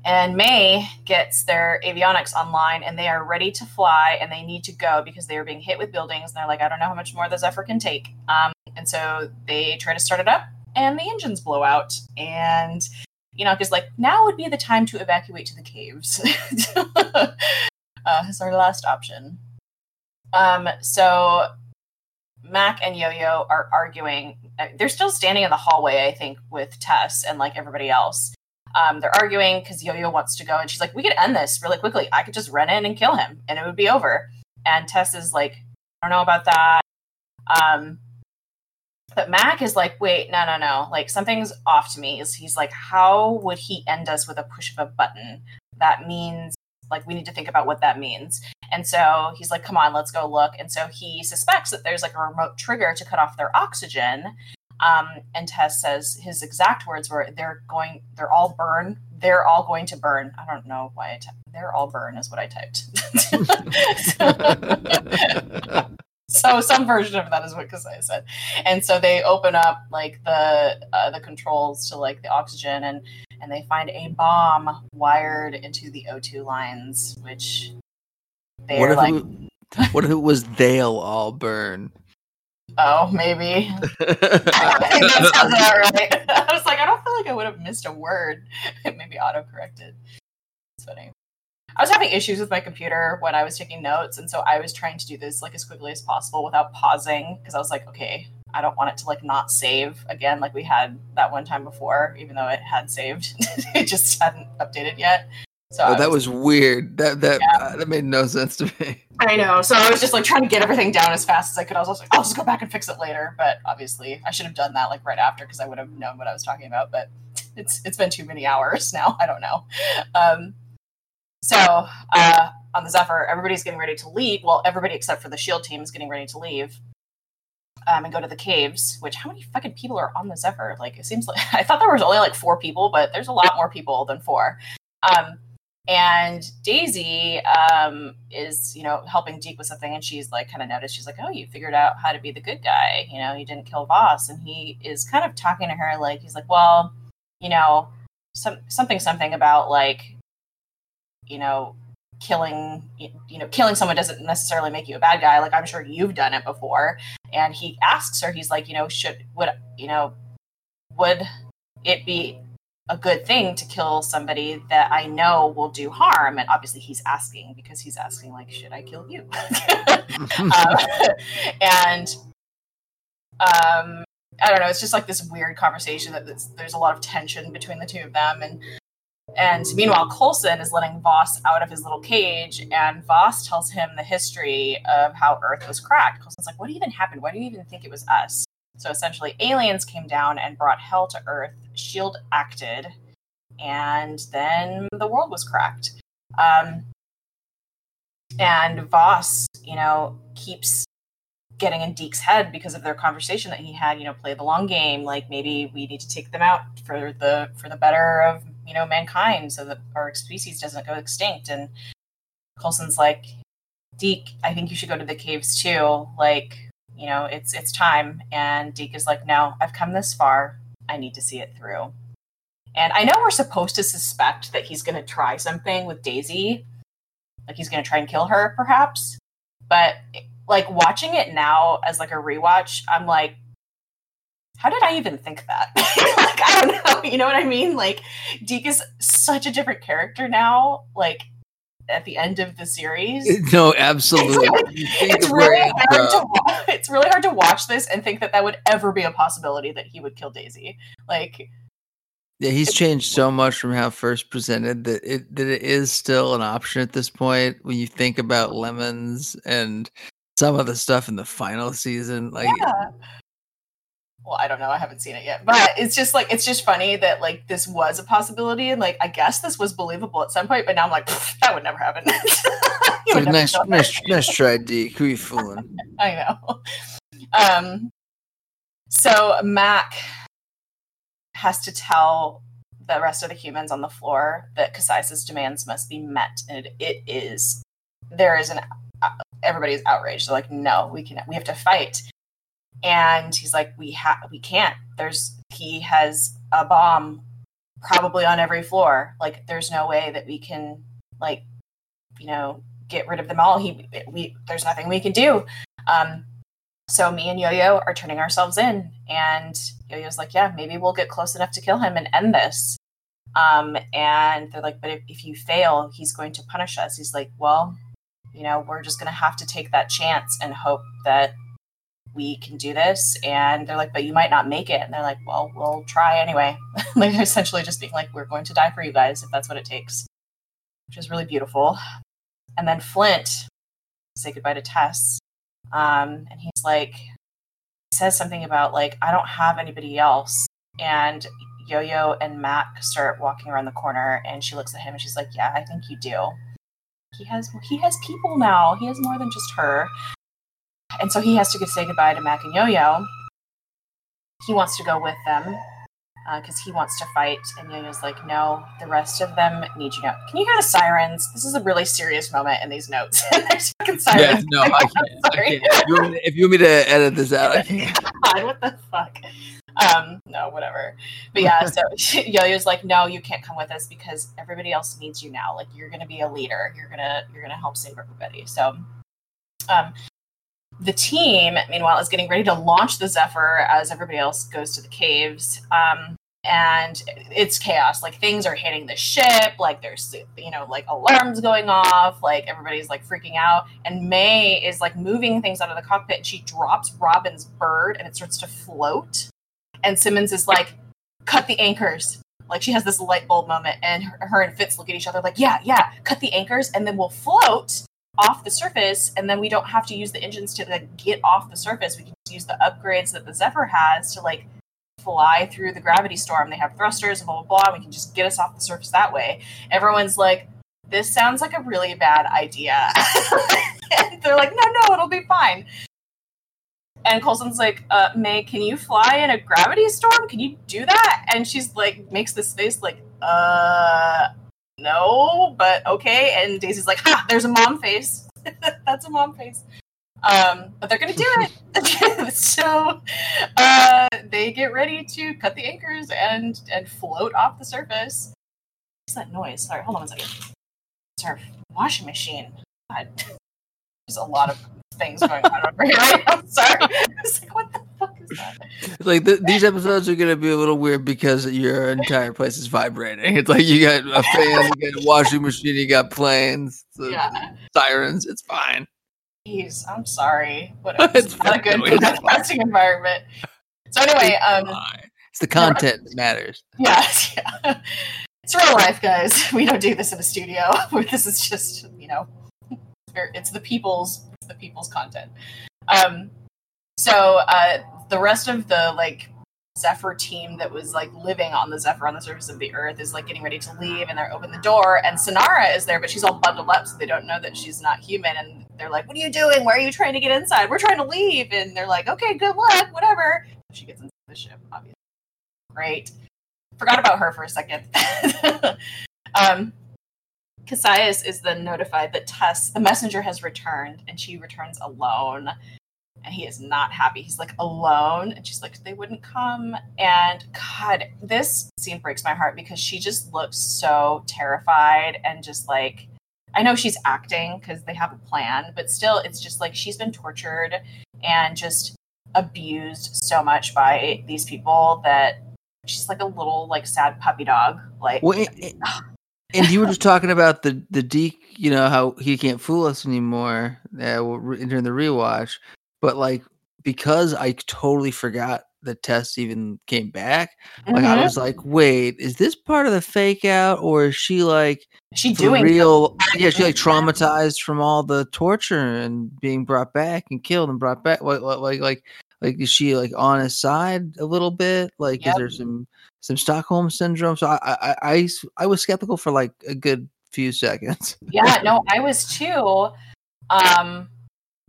and May gets their avionics online, and they are ready to fly, and they need to go because they are being hit with buildings. And they're like, "I don't know how much more the Zephyr can take." Um, and so they try to start it up, and the engines blow out, and Enoch is like, now would be the time to evacuate to the caves. uh, is our last option. Um, so Mac and Yo Yo are arguing. uh, They're still standing in the hallway, I think, with Tess and like everybody else. Um, they're arguing because Yo Yo wants to go, and she's like, "We could end this really quickly. I could just run in and kill him, and it would be over." And Tess is like, "I don't know about that." Um, but Mac is like, wait, no, no, no. Like something's off to me. He's, he's like, how would he end us with a push of a button? That means like we need to think about what that means. And so he's like, come on, let's go look. And so he suspects that there's like a remote trigger to cut off their oxygen. Um, and Tess says his exact words were, "They're going, they're all burn. They're all going to burn." I don't know why I typed. They're all burn is what I typed. so some version of that is what Kasius said and so they open up like the uh, the controls to like the oxygen and and they find a bomb wired into the O2 lines which they're if like it, what if it was they'll all burn? Oh maybe. I think that sounds about right. I was like I don't feel like I would have missed a word. It maybe auto corrected it's funny. I was having issues with my computer when I was taking notes, and so I was trying to do this like as quickly as possible without pausing because I was like, okay, I don't want it to like not save again like we had that one time before, even though it had saved. it just hadn't updated yet. So oh, that was weird. That that Yeah. uh, that made no sense to me. I know. So I was just like trying to get everything down as fast as I could. I was like, I'll just go back and fix it later. But obviously, I should have done that like right after because I would have known what I was talking about. But it's it's been too many hours now. I don't know. Um, so uh, on the Zephyr, everybody's getting ready to leave. Well, everybody except for the Shield team is getting ready to leave. um, and go to the caves. Which how many fucking people are on the Zephyr? Like it seems like I thought there was only like four people, but there's a lot more people than four. Um, and Daisy um, is, you know, helping Deke with something, and she's like, kind of noticed. She's like, "Oh, you figured out how to be the good guy. You know, you didn't kill Voss." And he is kind of talking to her like, he's like, "Well, you know, some something something about like, you know, killing you know killing someone doesn't necessarily make you a bad guy like i'm sure you've done it before and he asks her he's like you know should would you know would it be a good thing to kill somebody that i know will do harm and obviously he's asking because he's asking like should i kill you um, and um i don't know it's just like this weird conversation that there's a lot of tension between the two of them and and meanwhile, Coulson is letting Voss out of his little cage, and Voss tells him the history of how Earth was cracked. Coulson's like, What even happened? Why do you even think it was us? So essentially, aliens came down and brought hell to Earth. S.H.I.E.L.D. acted, and then the world was cracked. Um, and Voss, you know, keeps getting in Deke's head because of their conversation that he had, you know, play the long game. Like maybe we need to take them out for the for the better of you know mankind so that our species doesn't go extinct and coulson's like deke i think you should go to the caves too like you know it's it's time and deke is like no i've come this far i need to see it through and i know we're supposed to suspect that he's going to try something with daisy like he's going to try and kill her perhaps but like watching it now as like a rewatch i'm like how did I even think that? like, I don't know. You know what I mean? Like, Deke is such a different character now. Like, at the end of the series. No, absolutely. It's, really hard to watch, it's really hard to watch this and think that that would ever be a possibility that he would kill Daisy. Like, yeah, he's changed so much from how first presented that it that it is still an option at this point. When you think about lemons and some of the stuff in the final season, like yeah well, I don't know. I haven't seen it yet, but it's just like it's just funny that like this was a possibility, and like I guess this was believable at some point, but now I'm like that would never happen. would never nice, nice, nice try, D. Who are you fooling? I know. Um, so Mac has to tell the rest of the humans on the floor that Kasius's demands must be met, and it, it is. There is an. Uh, everybody's outraged. They're like, no, we can. We have to fight and he's like we have we can't. There's he has a bomb probably on every floor. Like there's no way that we can like you know get rid of them all. He we there's nothing we can do. Um so me and yo-yo are turning ourselves in. And yo-yo's like yeah maybe we'll get close enough to kill him and end this. Um and they're like but if, if you fail he's going to punish us. He's like well you know we're just going to have to take that chance and hope that we can do this. And they're like but you might not make it. And they're like well we'll try anyway. Like essentially just being like we're going to die for you guys if that's what it takes which is really beautiful. And then flint say goodbye to tess um, and he's like he says something about like i don't have anybody else. And yo-yo and mac start walking around the corner and she looks at him and she's like yeah i think you do. He has he has people now. He has more than just her and so he has to say goodbye to Mac and Yo-Yo. He wants to go with them because uh, he wants to fight, and Yo-Yo's like, "No, the rest of them need you now." Can you hear the sirens? This is a really serious moment in these notes. There's fucking sirens. Yeah, no, I can't. I can't. If, you if, you want me, to edit this out, I can't. God, what the fuck? Um, no, whatever. But yeah, so Yo-Yo's like, "No, you can't come with us because everybody else needs you now. Like, you're gonna be a leader. You're gonna you're gonna help save everybody." So, um, the team, meanwhile, is getting ready to launch the Zephyr as everybody else goes to the caves. Um, and it's chaos. Like things are hitting the ship. Like there's, you know, like alarms going off. Like everybody's like freaking out. And May is like moving things out of the cockpit. And she drops Robin's bird and it starts to float. And Simmons is like, cut the anchors. Like she has this light bulb moment. And her, her and Fitz look at each other like, yeah, yeah, cut the anchors and then we'll float off the surface, and then we don't have to use the engines to like get off the surface. We can use the upgrades that the Zephyr has to like fly through the gravity storm. They have thrusters and blah blah blah. We can just get us off the surface that way. Everyone's like, "This sounds like a really bad idea," and they're like, "No, no, it'll be fine." And Coulson's like, uh, May, can you fly in a gravity storm? Can you do that? And she's like, makes this face like, uh, no, but okay. And Daisy's like, ha, there's a mom face. That's a mom face. Um, but they're gonna do it. so uh, they get ready to cut the anchors and and float off the surface. What's that noise? Sorry, hold on one second. It's our washing machine. God. There's a lot of things going on over here right now. Sorry. It's like, what the fuck is that? Like th- these episodes are gonna be a little weird because your entire place is vibrating. It's like you got a fan, you got a washing machine, you got planes, the Yeah. sirens. It's fine. Jeez, I'm sorry. But It's not a good. Podcasting environment. So anyway, um, It's the content that matters. yeah, yeah. It's real life, guys. We don't do this in a studio. this is just, you know, it's it's the people's, it's the people's content. Um, so uh, the rest of the like Zephyr team that was like living on the Zephyr on the surface of the Earth is like getting ready to leave, and they're open the door, and Sinara is there, but she's all bundled up, so they don't know that she's not human, and they're like, "What are you doing? Why are you trying to get inside? We're trying to leave," and they're like, "Okay, good luck, whatever." She gets into the ship, obviously. Great. Forgot about her for a second. um, Kasius is then notified that Tess, the messenger, has returned, and she returns alone. And he is not happy. He's like alone, and she's like, they wouldn't come. And God, this scene breaks my heart because she just looks so terrified and just like, I know she's acting because they have a plan, but still, it's just like she's been tortured and just abused so much by these people that she's like a little like sad puppy dog. Like, Well, and, and you were just talking about the the Deke, you know how he can't fool us anymore uh, during the rewatch, but like because I totally forgot the Tess even came back. Like I Mhm. was like, wait, is this part of the fake out, or is she like she doing real? Yeah, she like traumatized from all the torture and being brought back and killed and brought back. Like like like like is she like on his side a little bit? Like Yep. is there some some Stockholm syndrome? So I I I, I was skeptical for like a good few seconds. yeah no i was too um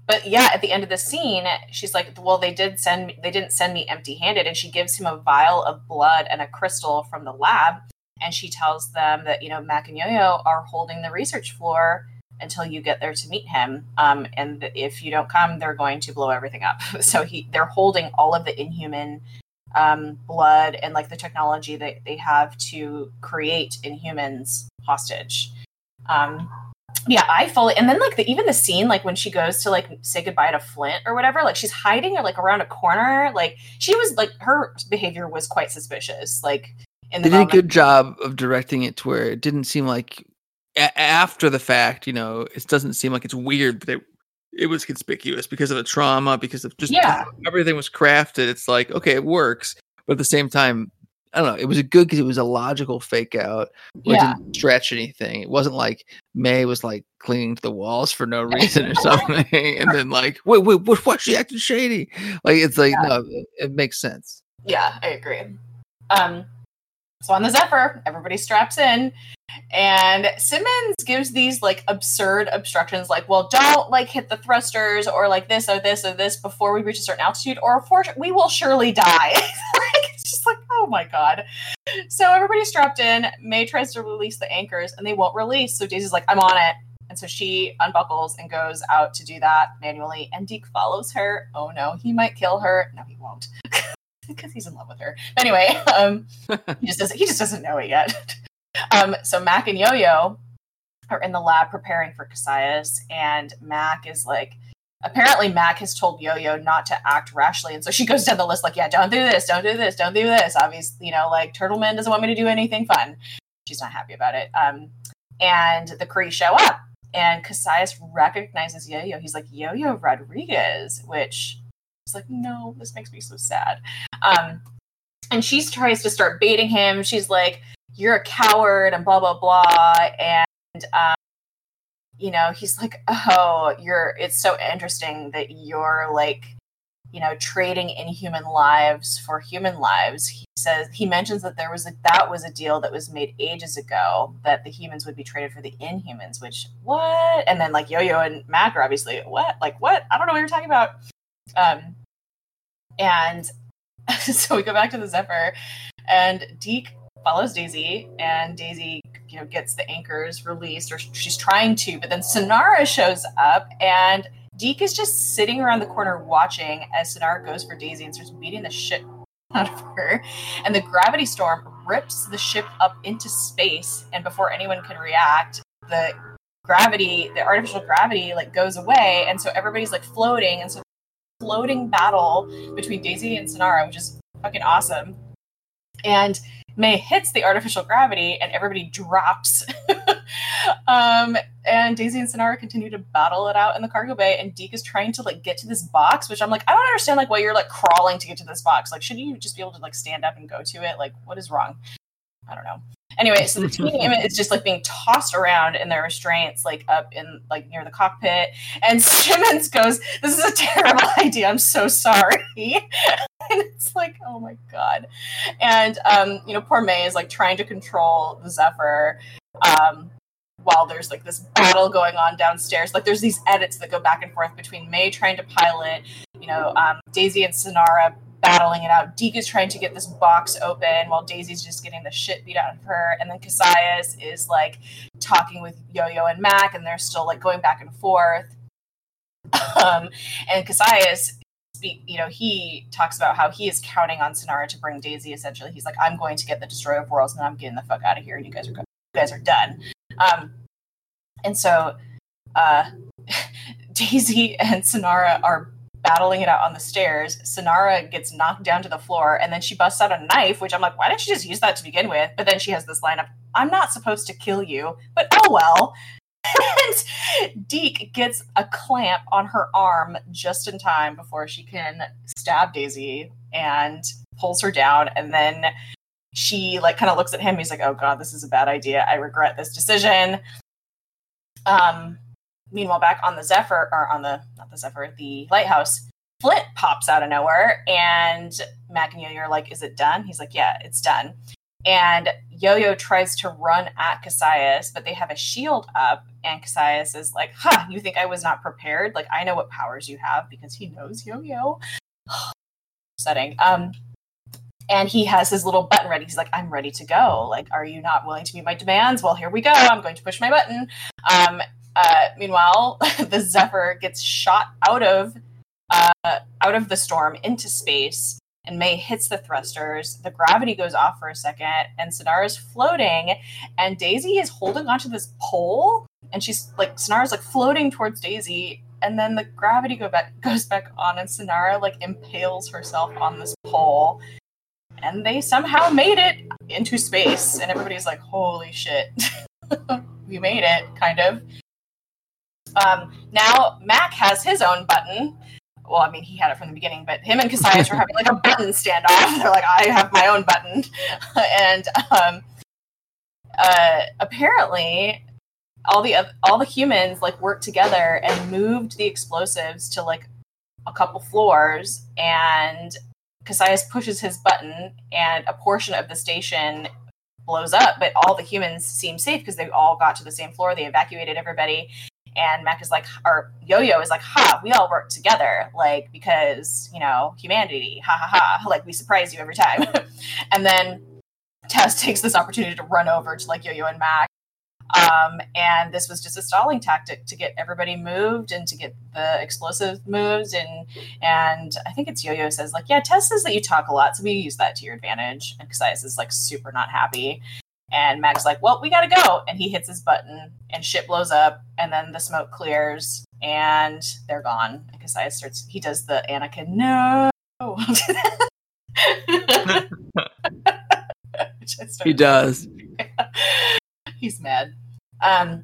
but yeah at the end of the scene she's like well they did send me they didn't send me empty handed and she gives him a vial of blood and a crystal from the lab and she tells them that you know mac and yo-yo are holding the research floor until you get there to meet him um, and if you don't come they're going to blow everything up. So he they're holding all of the inhuman um, blood and like the technology that they have to create inhumans hostage. Um, yeah, I fully and then like the even the scene like when she goes to like say goodbye to Flint or whatever, like she's hiding or like around a corner. Like she was like her behavior was quite suspicious. Like in the They did a good job of directing it to where it didn't seem like a- after the fact, you know, it doesn't seem like it's weird, but it, it was conspicuous because of the trauma, because of just Yeah. everything was crafted. It's like, okay, it works, but at the same time, I don't know. It was a good because it was a logical fake out. Where Yeah. It didn't stretch anything. It wasn't like May was like clinging to the walls for no reason or something, and then like, wait, wait, what? What? She acted shady. Like it's like no, it, it makes sense. Yeah, I agree. Um, so on the Zephyr, everybody straps in, and Simmons gives these like absurd obstructions, like, "Well, don't like hit the thrusters or like this or this or this before we reach a certain altitude, or for we will surely die." like, just like, oh my god. So everybody's strapped in. May tries to release the anchors, and they won't release. So Daisy's like, "I'm on it." And so she unbuckles and goes out to do that manually. And Deke follows her. Oh no, he might kill her. No, he won't. because he's in love with her. Anyway, um, he just doesn't he just doesn't know it yet. um, so Mac and Yo-Yo are in the lab preparing for Kasius, and Mac is like, apparently Mac has told Yo-Yo not to act rashly, and so she goes down the list like, yeah, don't do this, don't do this, don't do this. Obviously, you know, like Turtleman doesn't want me to do anything fun. She's not happy about it. Um, and the Kree show up, and Kasius recognizes Yo-Yo. He's like Yo-Yo Rodriguez, which is like, no, this makes me so sad. Um, and she tries to start baiting him. She's like, "You're a coward," and blah blah blah. And um, you know, he's like, "Oh, you're." It's so interesting that you're like, you know, trading inhuman lives for human lives. He says he mentions that there was a that was a deal that was made ages ago that the humans would be traded for the inhumans. Which what? And then like Yo Yo and Mac are obviously what? Like what? I don't know what you're talking about. Um, And so we go back to the Zephyr, and Deke follows Daisy, and Daisy, you know, gets the anchors released, or she's trying to, but then Sinara shows up, and Deke is just sitting around the corner watching as Sinara goes for Daisy and starts beating the shit out of her. And the gravity storm rips the ship up into space, and before anyone can react, the gravity, the artificial gravity, like goes away, and so everybody's like floating, and so floating battle between Daisy and Sinara, which is fucking awesome. And May hits the artificial gravity and everybody drops. um, and Daisy and Sinara continue to battle it out in the cargo bay, and Deke is trying to like get to this box, which I'm like, I don't understand like why you're like crawling to get to this box. Like, shouldn't you just be able to like stand up and go to it? Like, what is wrong? I don't know. Anyway, so the team is just like being tossed around in their restraints, like up in like near the cockpit. And Simmons goes, "This is a terrible idea. I'm so sorry." and it's like, oh my god. And um, you know, poor May is like trying to control the Zephyr. Um, while there's like this battle going on downstairs. Like there's these edits that go back and forth between May trying to pilot, you know, um, Daisy and Sinara battling it out. Deke is trying to get this box open while Daisy's just getting the shit beat out of her. And then Kasius is like talking with Yo Yo and Mac, and they're still like going back and forth. Um, and Kasius, you know, he talks about how he is counting on Sinara to bring Daisy. Essentially, he's like, "I'm going to get the Destroyer of Worlds, and I'm getting the fuck out of here. And you guys are, you guys are done." Um, and so, uh, Daisy and Sinara are battling it out on the stairs. Sinara gets knocked down to the floor, and then she busts out a knife, which I'm like, why didn't she just use that to begin with? But then she has this line of, I'm not supposed to kill you, but oh well. and Deke gets a clamp on her arm just in time before she can stab Daisy and pulls her down. And then she like kind of looks at him. He's like, "Oh God, this is a bad idea. I regret this decision." Um, Meanwhile, back on the Zephyr, or on the, not the Zephyr, the lighthouse, Flint pops out of nowhere and Mac and Yo Yo are like, Is it done? He's like, Yeah, it's done. And Yo Yo tries to run at Kasius, but they have a shield up. And Kasius is like, Huh, you think I was not prepared? Like, I know what powers you have because he knows Yo Yo. Setting. Um, and he has his little button ready. He's like, I'm ready to go. Like, are you not willing to meet my demands? Well, here we go. I'm going to push my button. Um, uh, meanwhile, the Zephyr gets shot out of uh, out of the storm into space, and May hits the thrusters. The gravity goes off for a second, and Sinara is floating, and Daisy is holding onto this pole, and she's like Sinara's like floating towards Daisy, and then the gravity go back goes back on, and Sinara like impales herself on this pole, and they somehow made it into space, and everybody's like, "Holy shit!" we made it, kind of. Um, now Mac has his own button. Well, I mean, he had it from the beginning, but him and Kasius were having like a button standoff. They're like, I have my own button. and um, uh, apparently, all the all the humans like worked together and moved the explosives to like a couple floors and Kasius pushes his button and a portion of the station blows up but all the humans seem safe because they all got to the same floor they evacuated everybody and Mac is like, or Yo Yo is like, ha, we all work together, like, because, you know, humanity, ha ha ha, like, we surprise you every time. and then Tess takes this opportunity to run over to, like, Yo Yo and Mac. Um, and this was just a stalling tactic to get everybody moved and to get the explosive moves. And and I think it's Yo Yo says, like, yeah, Tess says that you talk a lot, so we use that to your advantage. And Kasius is, like, super not happy. And Mac's like, well, we gotta go. And he hits his button and shit blows up. And then the smoke clears and they're gone. And Kasius starts, he does the Anakin, no. he does. He's mad. Um,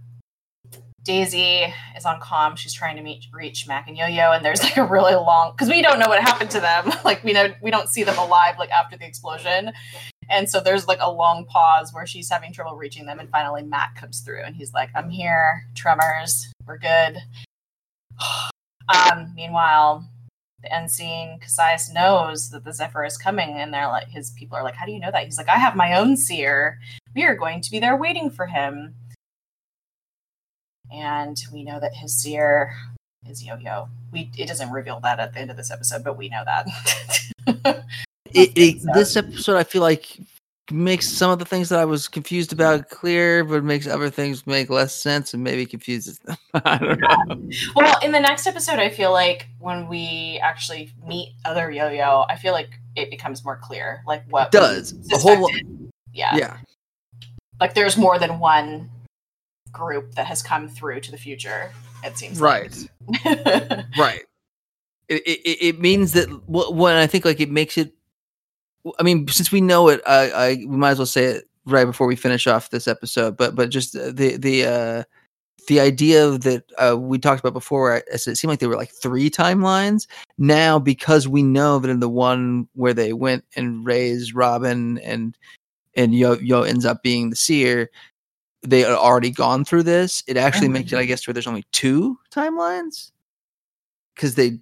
Daisy is on calm. She's trying to meet, reach Mac and Yo Yo, and there's like a really long because we don't know what happened to them. Like we know we don't see them alive like after the explosion, and so there's like a long pause where she's having trouble reaching them. And finally, Matt comes through and he's like, I'm here, tremors, we're good. um, meanwhile, the end scene, Kasius knows that the Zephyr is coming, and they're like, his people are like, How do you know that? He's like, I have my own seer. We are going to be there waiting for him. And we know that his seer is Yo-Yo. We it doesn't reveal that at the end of this episode, but we know that. it, it, this episode, I feel like makes some of the things that I was confused about clear, but makes other things make less sense and maybe confuses them. I don't know. Well, in the next episode, I feel like when we actually meet other Yo-Yo, I feel like it becomes more clear, like what it does a whole lot. Yeah, yeah. Like there's more than one group that has come through to the future. It seems right, like. right. It, it it means that when I think like it makes it I mean, since we know it, I, I we might as well say it right before we finish off this episode. But but just the the uh, the idea that uh, we talked about before, it seemed like there were like three timelines. Now, because we know that in the one where they went and raised Robin and and Yo Yo ends up being the seer, they had already gone through this. It actually mm-hmm. makes it, I guess, where there's only two timelines because they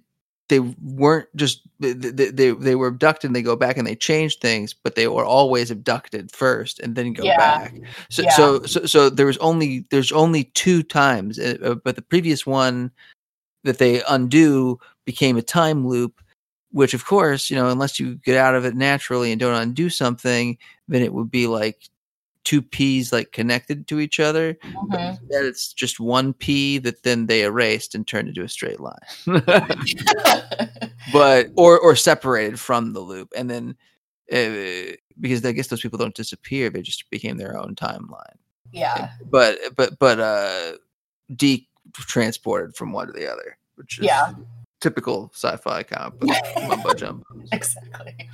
they weren't just they, they they were abducted and they go back and they change things but they were always abducted first and then go yeah. back so, yeah. so so so there was only there's only two times uh, uh, but the previous one that they undo became a time loop which of course you know unless you get out of it naturally and don't undo something then it would be like two P's like connected to each other. Mm-hmm. That it's just one P that then they erased and turned into a straight line. but or or separated from the loop, and then uh, because I guess those people don't disappear; they just became their own timeline. Yeah. But but but uh, de transported from one to the other, which is yeah. typical sci-fi comic mumbo jumbo. exactly.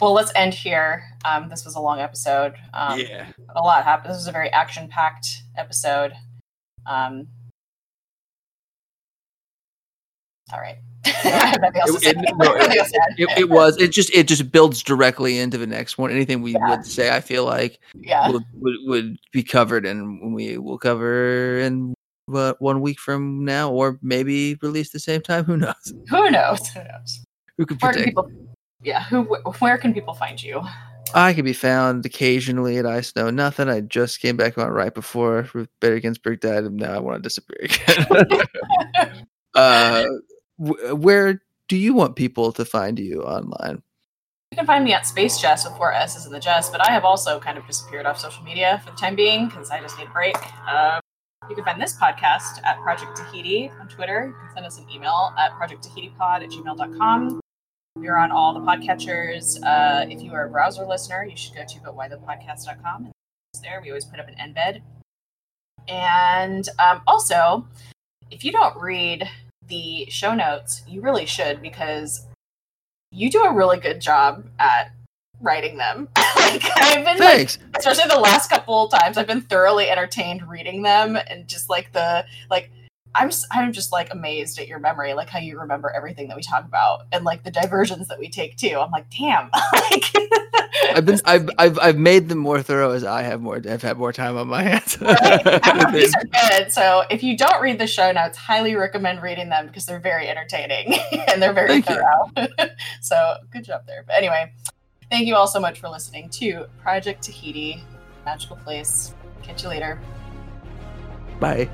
Well, let's end here. Um, this was a long episode. Um, yeah, a lot happened. This was a very action-packed episode. Um, all right. it, was. It just it just builds directly into the next one. Anything we yeah. would say, I feel like, yeah, would, would, would be covered, and we will cover in what, one week from now, or maybe release the same time. Who knows? Who knows? Who knows? Who could predict? People, yeah, who? Where can people find you? I can be found occasionally at I Know Nothing. I just came back on right before Ruth Bader Ginsburg died, and now I want to disappear again. uh, where do you want people to find you online? You can find me at Space Jess with four S's in the Jess, but I have also kind of disappeared off social media for the time being because I just need a break. Um, you can find this podcast at Project Tahiti on Twitter. You can send us an email at projecttahitipod at gmail.com. We're on all the podcatchers. Uh, if you are a browser listener, you should go to gotwhythepodcast.com. It's there. We always put up an embed. And um, also, if you don't read the show notes, you really should because you do a really good job at writing them. like I've been Thanks. like especially the last couple times I've been thoroughly entertained reading them and just like the like I'm just, I'm just like amazed at your memory, like how you remember everything that we talk about and like the diversions that we take too. I'm like, damn. like I've been I've, I've I've made them more thorough as I have more I've had more time on my hands. right? These are good. So if you don't read the show notes, highly recommend reading them because they're very entertaining and they're very thank thorough. so good job there. But anyway, thank you all so much for listening to Project Tahiti, magical place. Catch you later. Bye.